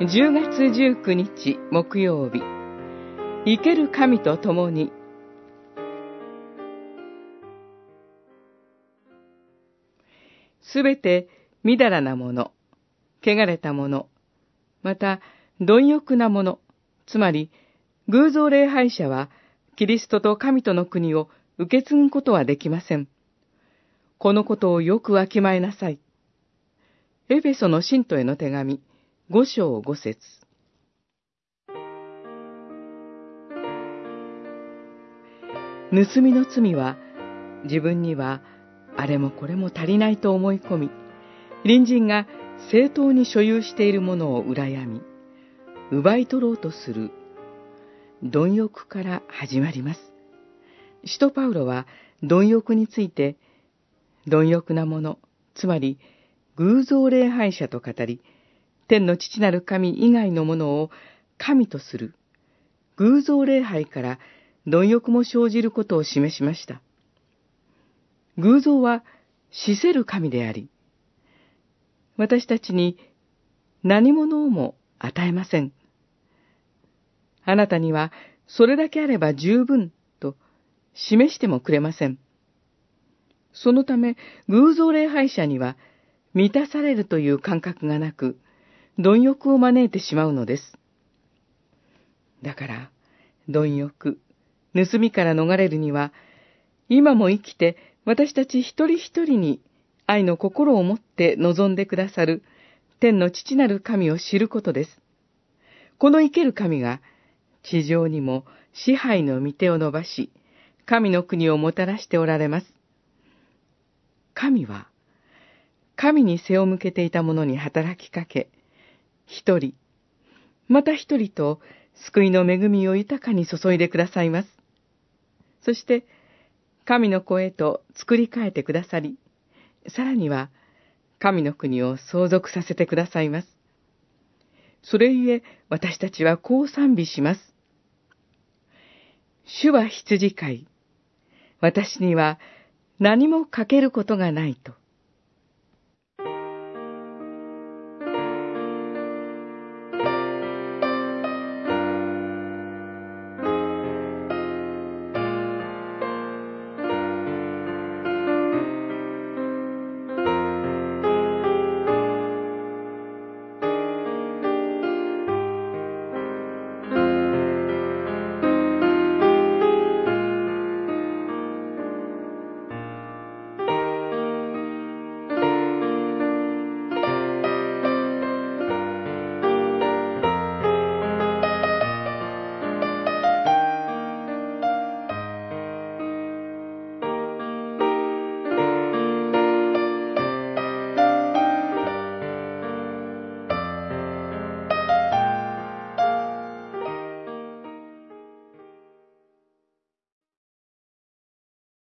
10月19日木曜日。生ける神と共に。すべてみだらなもの、汚れたもの、また貪欲なもの、つまり偶像礼拝者はキリストと神との国を受け継ぐことはできません。このことをよくわきまえなさい。エフェソの信徒への手紙、五章五節盗みの罪は自分にはあれもこれも足りないと思い込み、隣人が正当に所有しているものを羨み、奪い取ろうとする貪欲から始まります。使徒パウロは貪欲について、貪欲なもの、つまり偶像礼拝者と語り、天の父なる神以外のものを神とする、偶像礼拝から貪欲も生じることを示しました。偶像は死せる神であり、私たちに何者をも与えません。あなたにはそれだけあれば十分と示してもくれません。そのため偶像礼拝者には満たされるという感覚がなく、貪欲を招いてしまうのです。だから、貪欲、盗みから逃れるには、今も生きて私たち一人一人に愛の心を持って望んでくださる天の父なる神を知ることです。この生ける神が地上にも支配の御手を伸ばし、神の国をもたらしておられます。神は、神に背を向けていた者に働きかけ、一人、また一人と救いの恵みを豊かに注いでくださいます。そして、神の声と作り変えてくださり、さらには、神の国を相続させてくださいます。それゆえ、私たちはこう賛美します。主は羊飼い。私には何もかけることがないと。